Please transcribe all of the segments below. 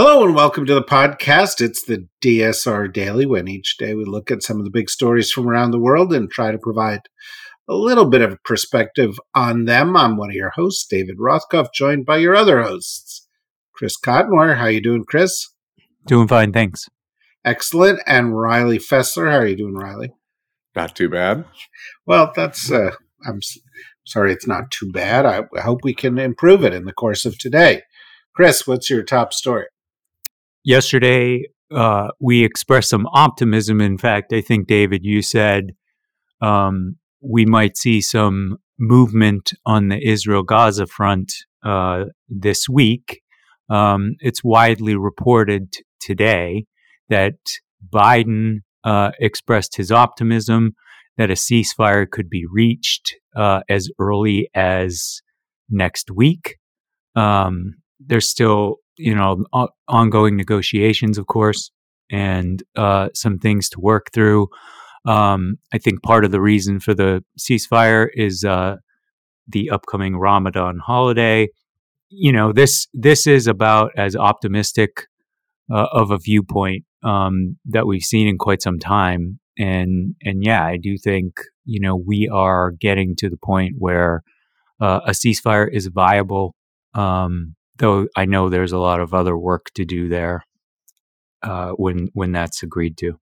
Hello and welcome to the podcast. It's the DSR Daily, when each day we look at some of the big stories from around the world and try to provide a little bit of perspective on them. I'm one of your hosts, David Rothkopf, joined by your other hosts, Chris Cotmore. How you doing, Chris? Doing fine, thanks. Excellent. And Riley Fessler. How are you doing, Riley? Not too bad. Well, that's. Uh, I'm sorry, it's not too bad. I, I hope we can improve it in the course of today. Chris, what's your top story? Yesterday uh, we expressed some optimism. In fact, I think David, you said um, we might see some movement on the Israel-Gaza front uh, this week. Um, it's widely reported t- today that Biden uh, expressed his optimism that a ceasefire could be reached uh, as early as next week. Um, there's still you know ongoing negotiations, of course, and uh, some things to work through. Um, I think part of the reason for the ceasefire is uh, the upcoming Ramadan holiday. You know, this this is about as optimistic uh, of a viewpoint um, that we've seen in quite some time, and and yeah, I do think you know we are getting to the point where uh, a ceasefire is viable. Um, though I know there's a lot of other work to do there uh, when when that's agreed to.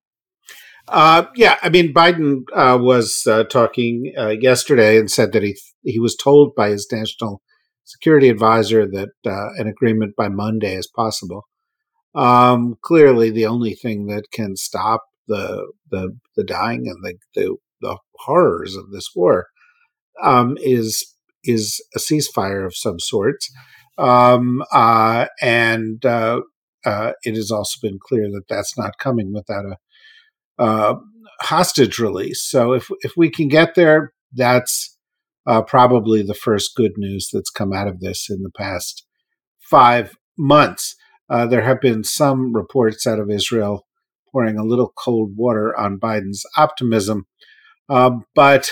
Uh, yeah, I mean, Biden uh, was uh, talking uh, yesterday and said that he he was told by his national security advisor that uh, an agreement by Monday is possible. Um, clearly, the only thing that can stop the the the dying and the the, the horrors of this war um, is is a ceasefire of some sorts. Um, uh, and uh, uh, it has also been clear that that's not coming without a uh, hostage release. So if if we can get there, that's uh, probably the first good news that's come out of this in the past five months. Uh, there have been some reports out of Israel pouring a little cold water on Biden's optimism, but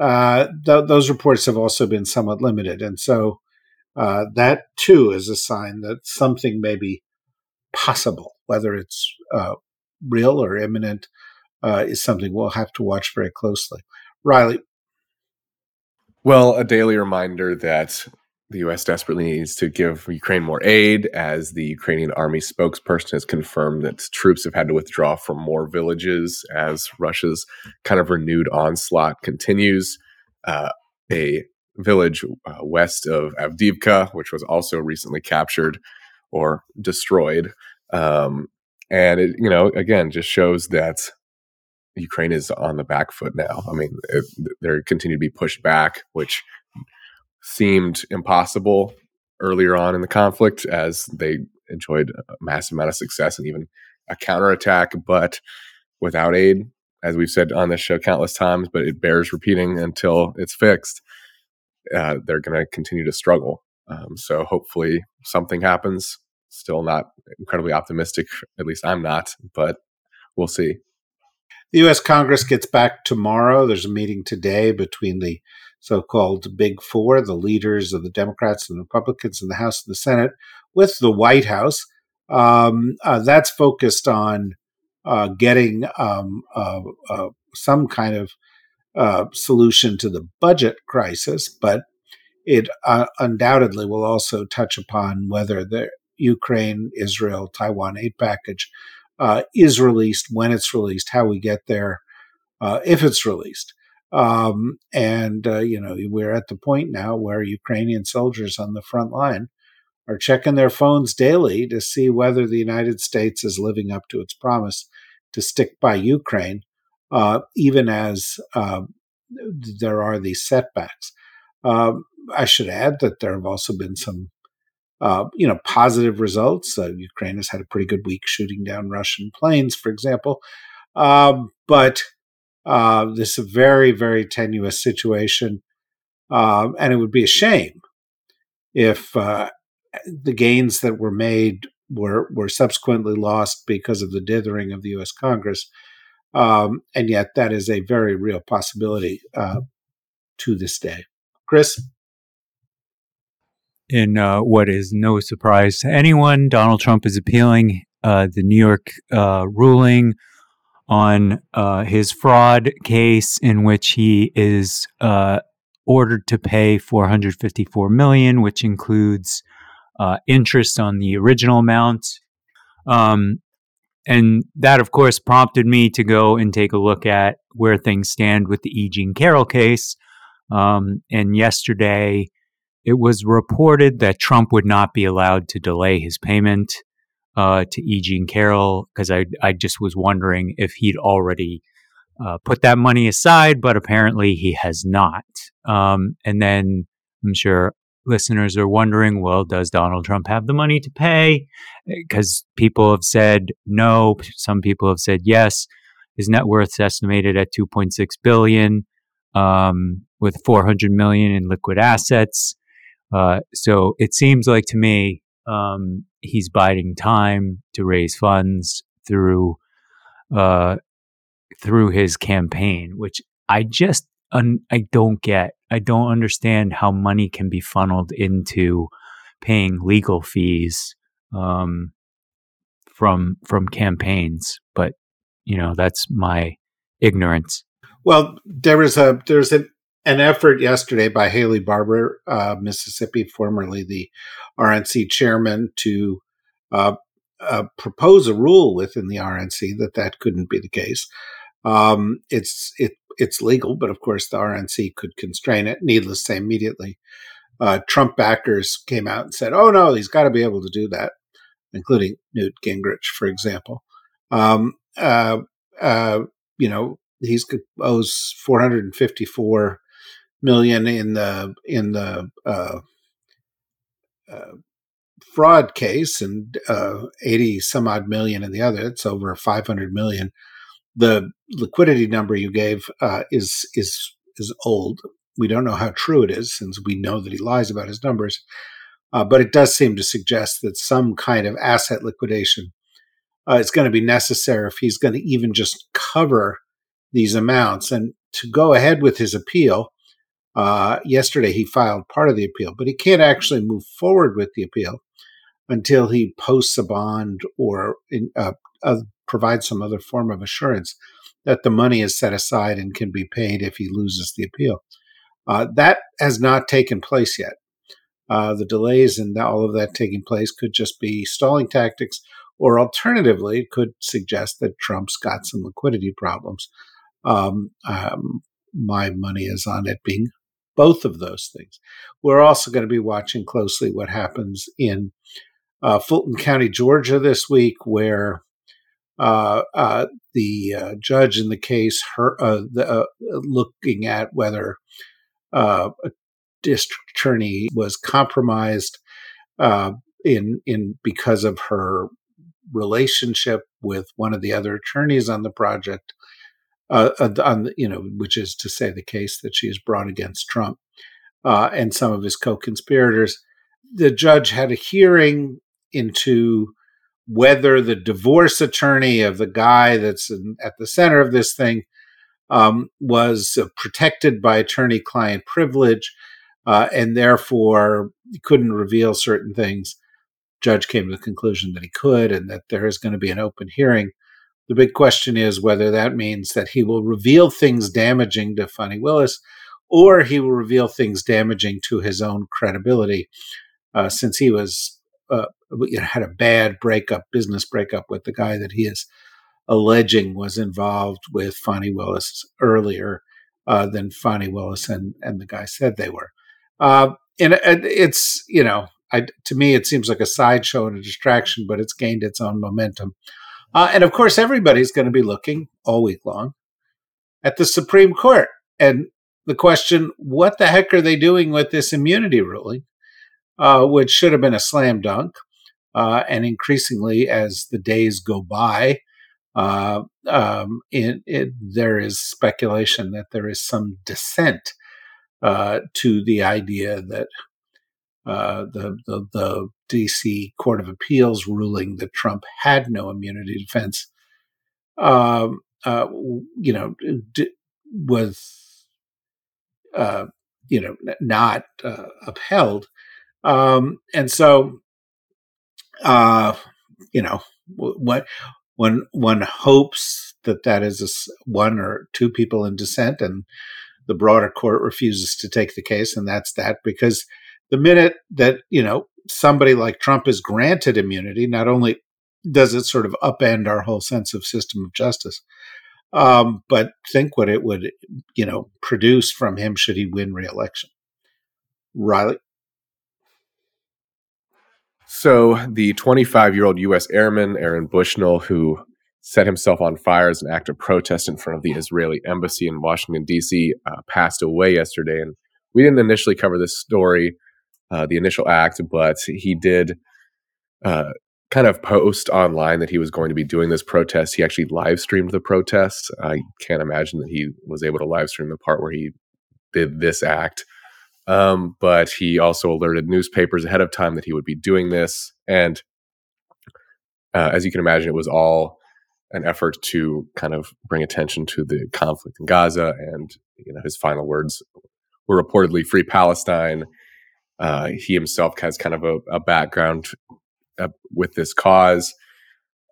th- those reports have also been somewhat limited, and so uh, that too is a sign that something may be possible, whether it's uh, real or imminent, uh, is something we'll have to watch very closely. Riley. Well, a daily reminder that the U.S. desperately needs to give Ukraine more aid, as the Ukrainian army spokesperson has confirmed that troops have had to withdraw from more villages as Russia's kind of renewed onslaught continues. Uh, a village uh, west of Avdiivka, which was also recently captured or destroyed. Um, and it, you know, again, just shows that Ukraine is on the back foot now. I mean, it, they're continue to be pushed back, which seemed impossible earlier on in the conflict as they enjoyed a massive amount of success and even a counterattack, but without aid, as we've said on this show countless times, but it bears repeating until it's fixed. Uh, they're going to continue to struggle. Um, so hopefully something happens. Still not incredibly optimistic. At least I'm not, but we'll see. The U.S. Congress gets back tomorrow. There's a meeting today between the so called Big Four, the leaders of the Democrats and the Republicans in the House and the Senate, with the White House. Um, uh, that's focused on uh, getting um, uh, uh some kind of uh, solution to the budget crisis, but it uh, undoubtedly will also touch upon whether the Ukraine, Israel, Taiwan aid package uh, is released, when it's released, how we get there, uh, if it's released. Um, and, uh, you know, we're at the point now where Ukrainian soldiers on the front line are checking their phones daily to see whether the United States is living up to its promise to stick by Ukraine, uh, even as um, there are these setbacks. Um, I should add that there have also been some uh, you know, positive results. Uh, Ukraine has had a pretty good week shooting down Russian planes, for example. Um, but uh, this is a very, very tenuous situation. Um, and it would be a shame if uh, the gains that were made were, were subsequently lost because of the dithering of the U.S. Congress. Um, and yet, that is a very real possibility uh, to this day. Chris? in uh, what is no surprise to anyone, Donald Trump is appealing uh, the New York uh, ruling on uh, his fraud case, in which he is uh, ordered to pay 454 million, which includes interest on the original amount. Um, and that, of course, prompted me to go and take a look at where things stand with the E. Jean Carroll case. Um, and yesterday, it was reported that Trump would not be allowed to delay his payment uh, to E. Jean Carroll because I, I just was wondering if he'd already uh, put that money aside, but apparently he has not. Um, and then I'm sure listeners are wondering well, does Donald Trump have the money to pay? Because people have said no, some people have said yes. His net worth is estimated at 2.6 billion, um, with 400 million in liquid assets. Uh, so it seems like to me um, he's biding time to raise funds through uh, through his campaign, which I just un- I don't get. I don't understand how money can be funneled into paying legal fees um, from from campaigns. But you know that's my ignorance. Well, there was a there's an an effort yesterday by Haley Barbour, uh, Mississippi, formerly the RNC chairman, to uh, uh, propose a rule within the RNC that that couldn't be the case. Um, it's it it's legal, but of course the RNC could constrain it. Needless to say, immediately uh, Trump backers came out and said, "Oh no, he's got to be able to do that," including Newt Gingrich, for example. Um, uh, uh, you know, he's owes 454 million in the in the uh, uh, fraud case and uh, 80 some odd million in the other. It's over 500 million. The liquidity number you gave uh, is is is old. We don't know how true it is since we know that he lies about his numbers. Uh, but it does seem to suggest that some kind of asset liquidation uh, is going to be necessary if he's going to even just cover these amounts. And to go ahead with his appeal, uh, yesterday, he filed part of the appeal, but he can't actually move forward with the appeal until he posts a bond or in, uh, provides some other form of assurance that the money is set aside and can be paid if he loses the appeal. Uh, that has not taken place yet. Uh, the delays and all of that taking place could just be stalling tactics, or alternatively, it could suggest that Trump's got some liquidity problems. Um, um, my money is on it being both of those things. We're also going to be watching closely what happens in uh, Fulton County, Georgia this week, where Uh, uh, the uh, judge in the case her, uh, the, uh, looking at whether uh, a district attorney was compromised in in because of her relationship with one of the other attorneys on the project, on you know, which is to say the case that she has brought against Trump and some of his co-conspirators. The judge had a hearing into whether the divorce attorney of the guy that's in, at the center of this thing um, was uh, protected by attorney client privilege uh, and therefore couldn't reveal certain things. Judge came to the conclusion that he could and that there is going to be an open hearing. The big question is whether that means that he will reveal things damaging to Fani Willis or he will reveal things damaging to his own credibility, uh, since he was uh, you know, had a bad breakup, business breakup with the guy that he is alleging was involved with Fani Willis earlier uh, than Fani Willis and, and the guy said they were. Uh, and it's, you know, I, to me, it seems like a sideshow and a distraction, but it's gained its own momentum. Uh, and of course, everybody's going to be looking all week long at the Supreme Court. And the question, what the heck are they doing with this immunity ruling? Uh, which should have been a slam dunk. Uh, and increasingly, as the days go by, uh, um, it, it, there is speculation that there is some dissent uh, to the idea that uh, the, the, the DC Court of Appeals ruling that Trump had no immunity defense, um, you know, d- was you know not upheld. Um, and so, uh, you know, what one one hopes that that is a, one or two people in dissent, and the broader court refuses to take the case, and that's that because the minute that you know somebody like Trump is granted immunity, not only does it sort of upend our whole sense of system of justice, um, but think what it would you know produce from him should he win re-election. Riley. So, the 25 year old U.S. airman, Aaron Bushnell, who set himself on fire as an act of protest in front of the Israeli embassy in Washington, D.C., uh, passed away yesterday. And we didn't initially cover this story, uh, the initial act, but he did uh, kind of post online that he was going to be doing this protest. He actually live streamed the protest. I can't imagine that he was able to live stream the part where he did this act. Um, but he also alerted newspapers ahead of time that he would be doing this. And uh, as you can imagine, it was all an effort to kind of bring attention to the conflict in Gaza. And you know, his final words were reportedly "Free Palestine." Uh, he himself has kind of a, a background uh, with this cause.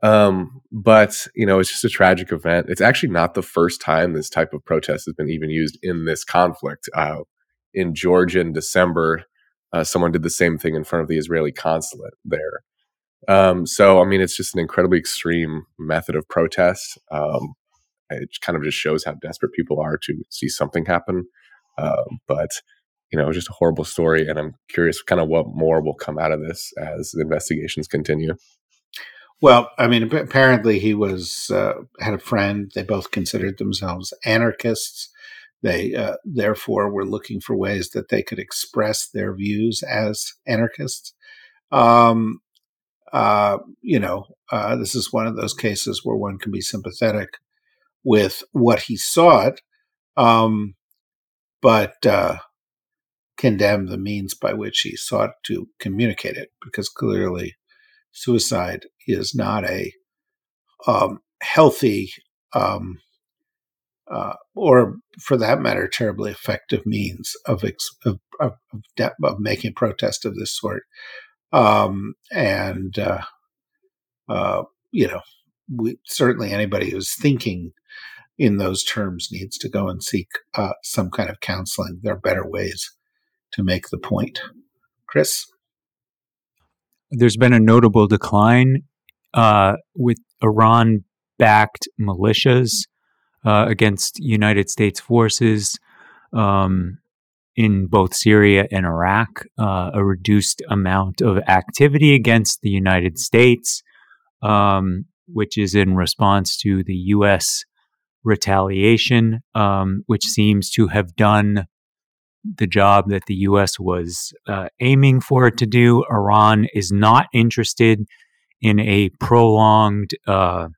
Um, but you know, it's just a tragic event. It's actually not the first time this type of protest has been even used in this conflict. Uh, in Georgia in December, uh, someone did the same thing in front of the Israeli consulate there. Um, so, I mean, it's just an incredibly extreme method of protest. Um, it kind of just shows how desperate people are to see something happen. Uh, but, you know, it was just a horrible story. And I'm curious kind of what more will come out of this as the investigations continue. Well, I mean, apparently he was uh, had a friend. They both considered themselves anarchists. They uh, therefore were looking for ways that they could express their views as anarchists. Um, uh, you know, uh, this is one of those cases where one can be sympathetic with what he sought, um, but uh, condemn the means by which he sought to communicate it, because clearly suicide is not a um, healthy um, uh, or for that matter, terribly effective means of ex- of, of, of, of, making protest of this sort. Um, and uh, uh, you know, we certainly anybody who's thinking in those terms needs to go and seek uh, some kind of counseling. There are better ways to make the point. Chris, there's been a notable decline uh, with Iran-backed militias uh, against United States forces um, in both Syria and Iraq, uh, a reduced amount of activity against the United States. Um, which is in response to the U.S. retaliation, um, which seems to have done the job that the U.S. was uh, aiming for it to do. Iran is not interested in a prolonged uh,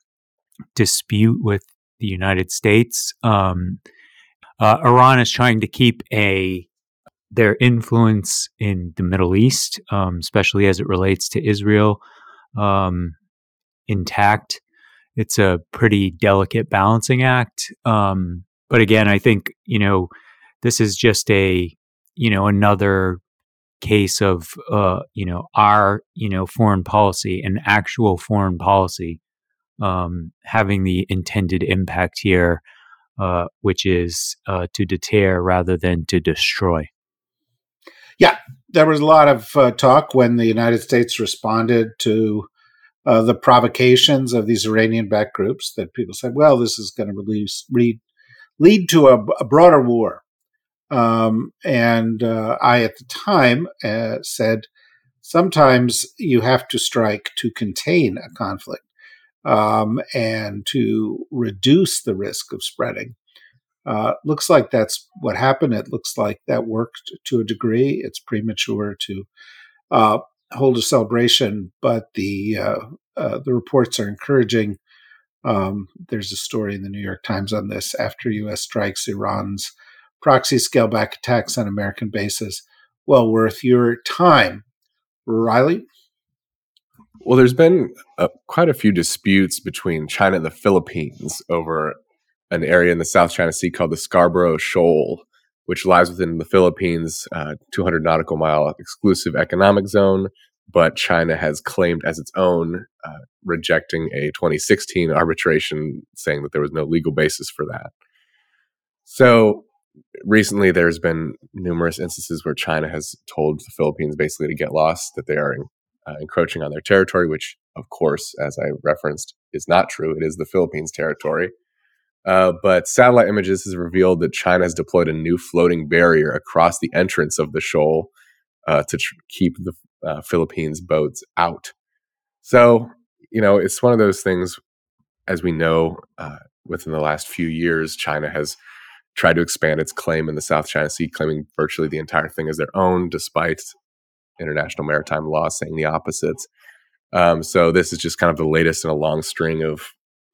dispute with the United States. Um, uh, Iran is trying to keep a their influence in the Middle East, um, especially as it relates to Israel, um, intact. It's a pretty delicate balancing act. Um, but again, I think you know this is just a you know another case of uh, you know our you know foreign policy and actual foreign policy um, having the intended impact here, uh, which is uh, to deter rather than to destroy. Yeah, there was a lot of uh, talk when the United States responded to uh, the provocations of these Iranian-backed groups that people said, "Well, this is going to release, lead, lead to a, a broader war." Um, and uh, I, at the time, uh, said, "Sometimes you have to strike to contain a conflict um, and to reduce the risk of spreading." Uh, looks like that's what happened. It looks like that worked to a degree. It's premature to uh, hold a celebration, but the uh, uh the reports are encouraging. Um, there's a story in the New York Times on this. After U.S. strikes, Iran's proxy scale back attacks on American bases. Well worth your time, Riley. Well, there's been uh, quite a few disputes between China and the Philippines over an area in the South China Sea called the Scarborough Shoal, which lies within the Philippines' uh, 200 nautical mile exclusive economic zone. But China has claimed as its own, uh, rejecting a 2016 arbitration, saying that there was no legal basis for that. So recently, there's been numerous instances where China has told the Philippines basically to get lost, that they are uh, encroaching on their territory, which, of course, as I referenced, is not true. It is the Philippines' territory. Uh, but satellite images has revealed that China has deployed a new floating barrier across the entrance of the shoal uh, to tr- keep the uh, Philippines boats out. So, you know, it's one of those things, as we know, uh, within the last few years, China has tried to expand its claim in the South China Sea, claiming virtually the entire thing as their own, despite international maritime law saying the opposites. Um, so, this is just kind of the latest in a long string of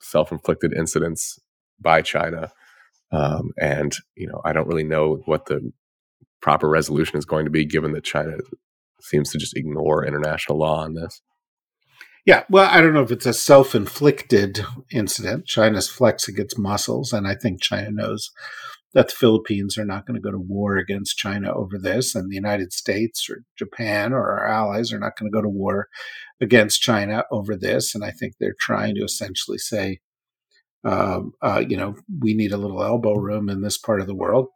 self inflicted incidents by China. Um, and you know, I don't really know what the proper resolution is going to be, given that China seems to just ignore international law on this. Yeah, well, I don't know if it's a self-inflicted incident. China's flexing its muscles, and I think China knows that the Philippines are not going to go to war against China over this, and the United States or Japan or our allies are not going to go to war against China over this. And I think they're trying to essentially say, um, uh, you know, we need a little elbow room in this part of the world.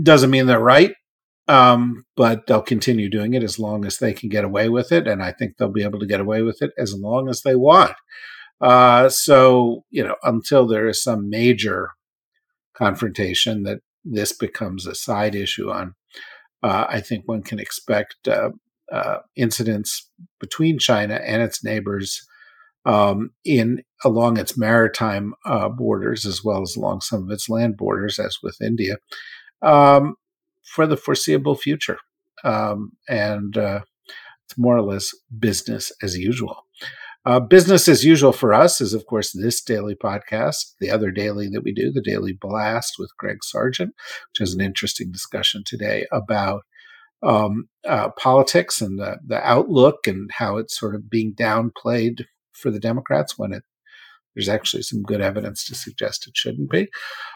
Doesn't mean they're right, um, but they'll continue doing it as long as they can get away with it. And I think they'll be able to get away with it as long as they want. Uh, so, you know, until there is some major confrontation that this becomes a side issue on, uh, I think one can expect uh, uh incidents between China and its neighbors um, in along its maritime uh, borders as well as along some of its land borders, as with India, um, for the foreseeable future. Um, and uh, it's more or less business as usual. Uh, business as usual for us is, of course, this daily podcast, the other daily that we do, the Daily Blast with Greg Sargent, which has an interesting discussion today about um, uh, politics and the, the outlook and how it's sort of being downplayed for the Democrats when it there's actually some good evidence to suggest it shouldn't be.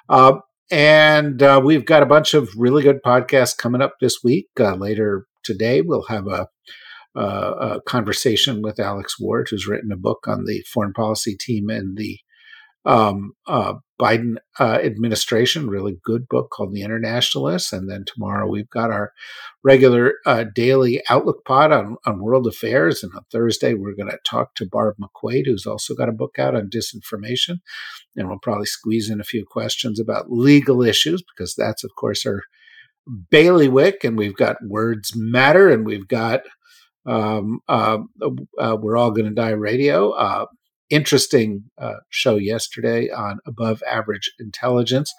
Uh, and uh, we've got a bunch of really good podcasts coming up this week. Uh, later today, we'll have a, a, conversation with Alex Ward, who's written a book on the foreign policy team and the um, uh, Biden uh, administration, really good book called The Internationalists. And then tomorrow we've got our regular uh, daily Outlook pod on, on world affairs. And on Thursday, we're going to talk to Barb McQuade, who's also got a book out on disinformation. And we'll probably squeeze in a few questions about legal issues, because that's, of course, our bailiwick. And we've got Words Matter, and we've got um, uh, uh, We're All to Die Radio. Uh, interesting uh, show yesterday on above average intelligence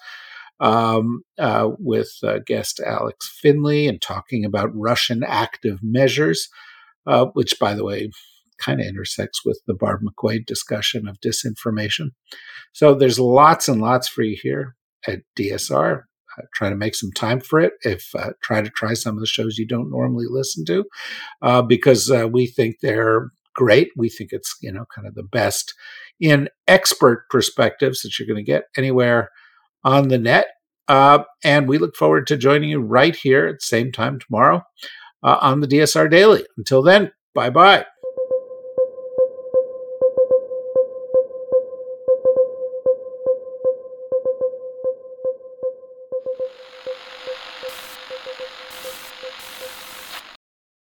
um, uh, with uh, guest Alex Finley and talking about Russian active measures, uh, which, by the way, kind of intersects with the Barb McQuade discussion of disinformation. So there's lots and lots for you here at DSR. Uh, try to make some time for it. If uh, try to try some of the shows you don't normally listen to, uh, because we think they're great. We think it's you know kind of the best in expert perspectives that you're going to get anywhere on the net. Uh, and we look forward to joining you right here at the same time tomorrow uh, on the DSR Daily. Until then, bye bye.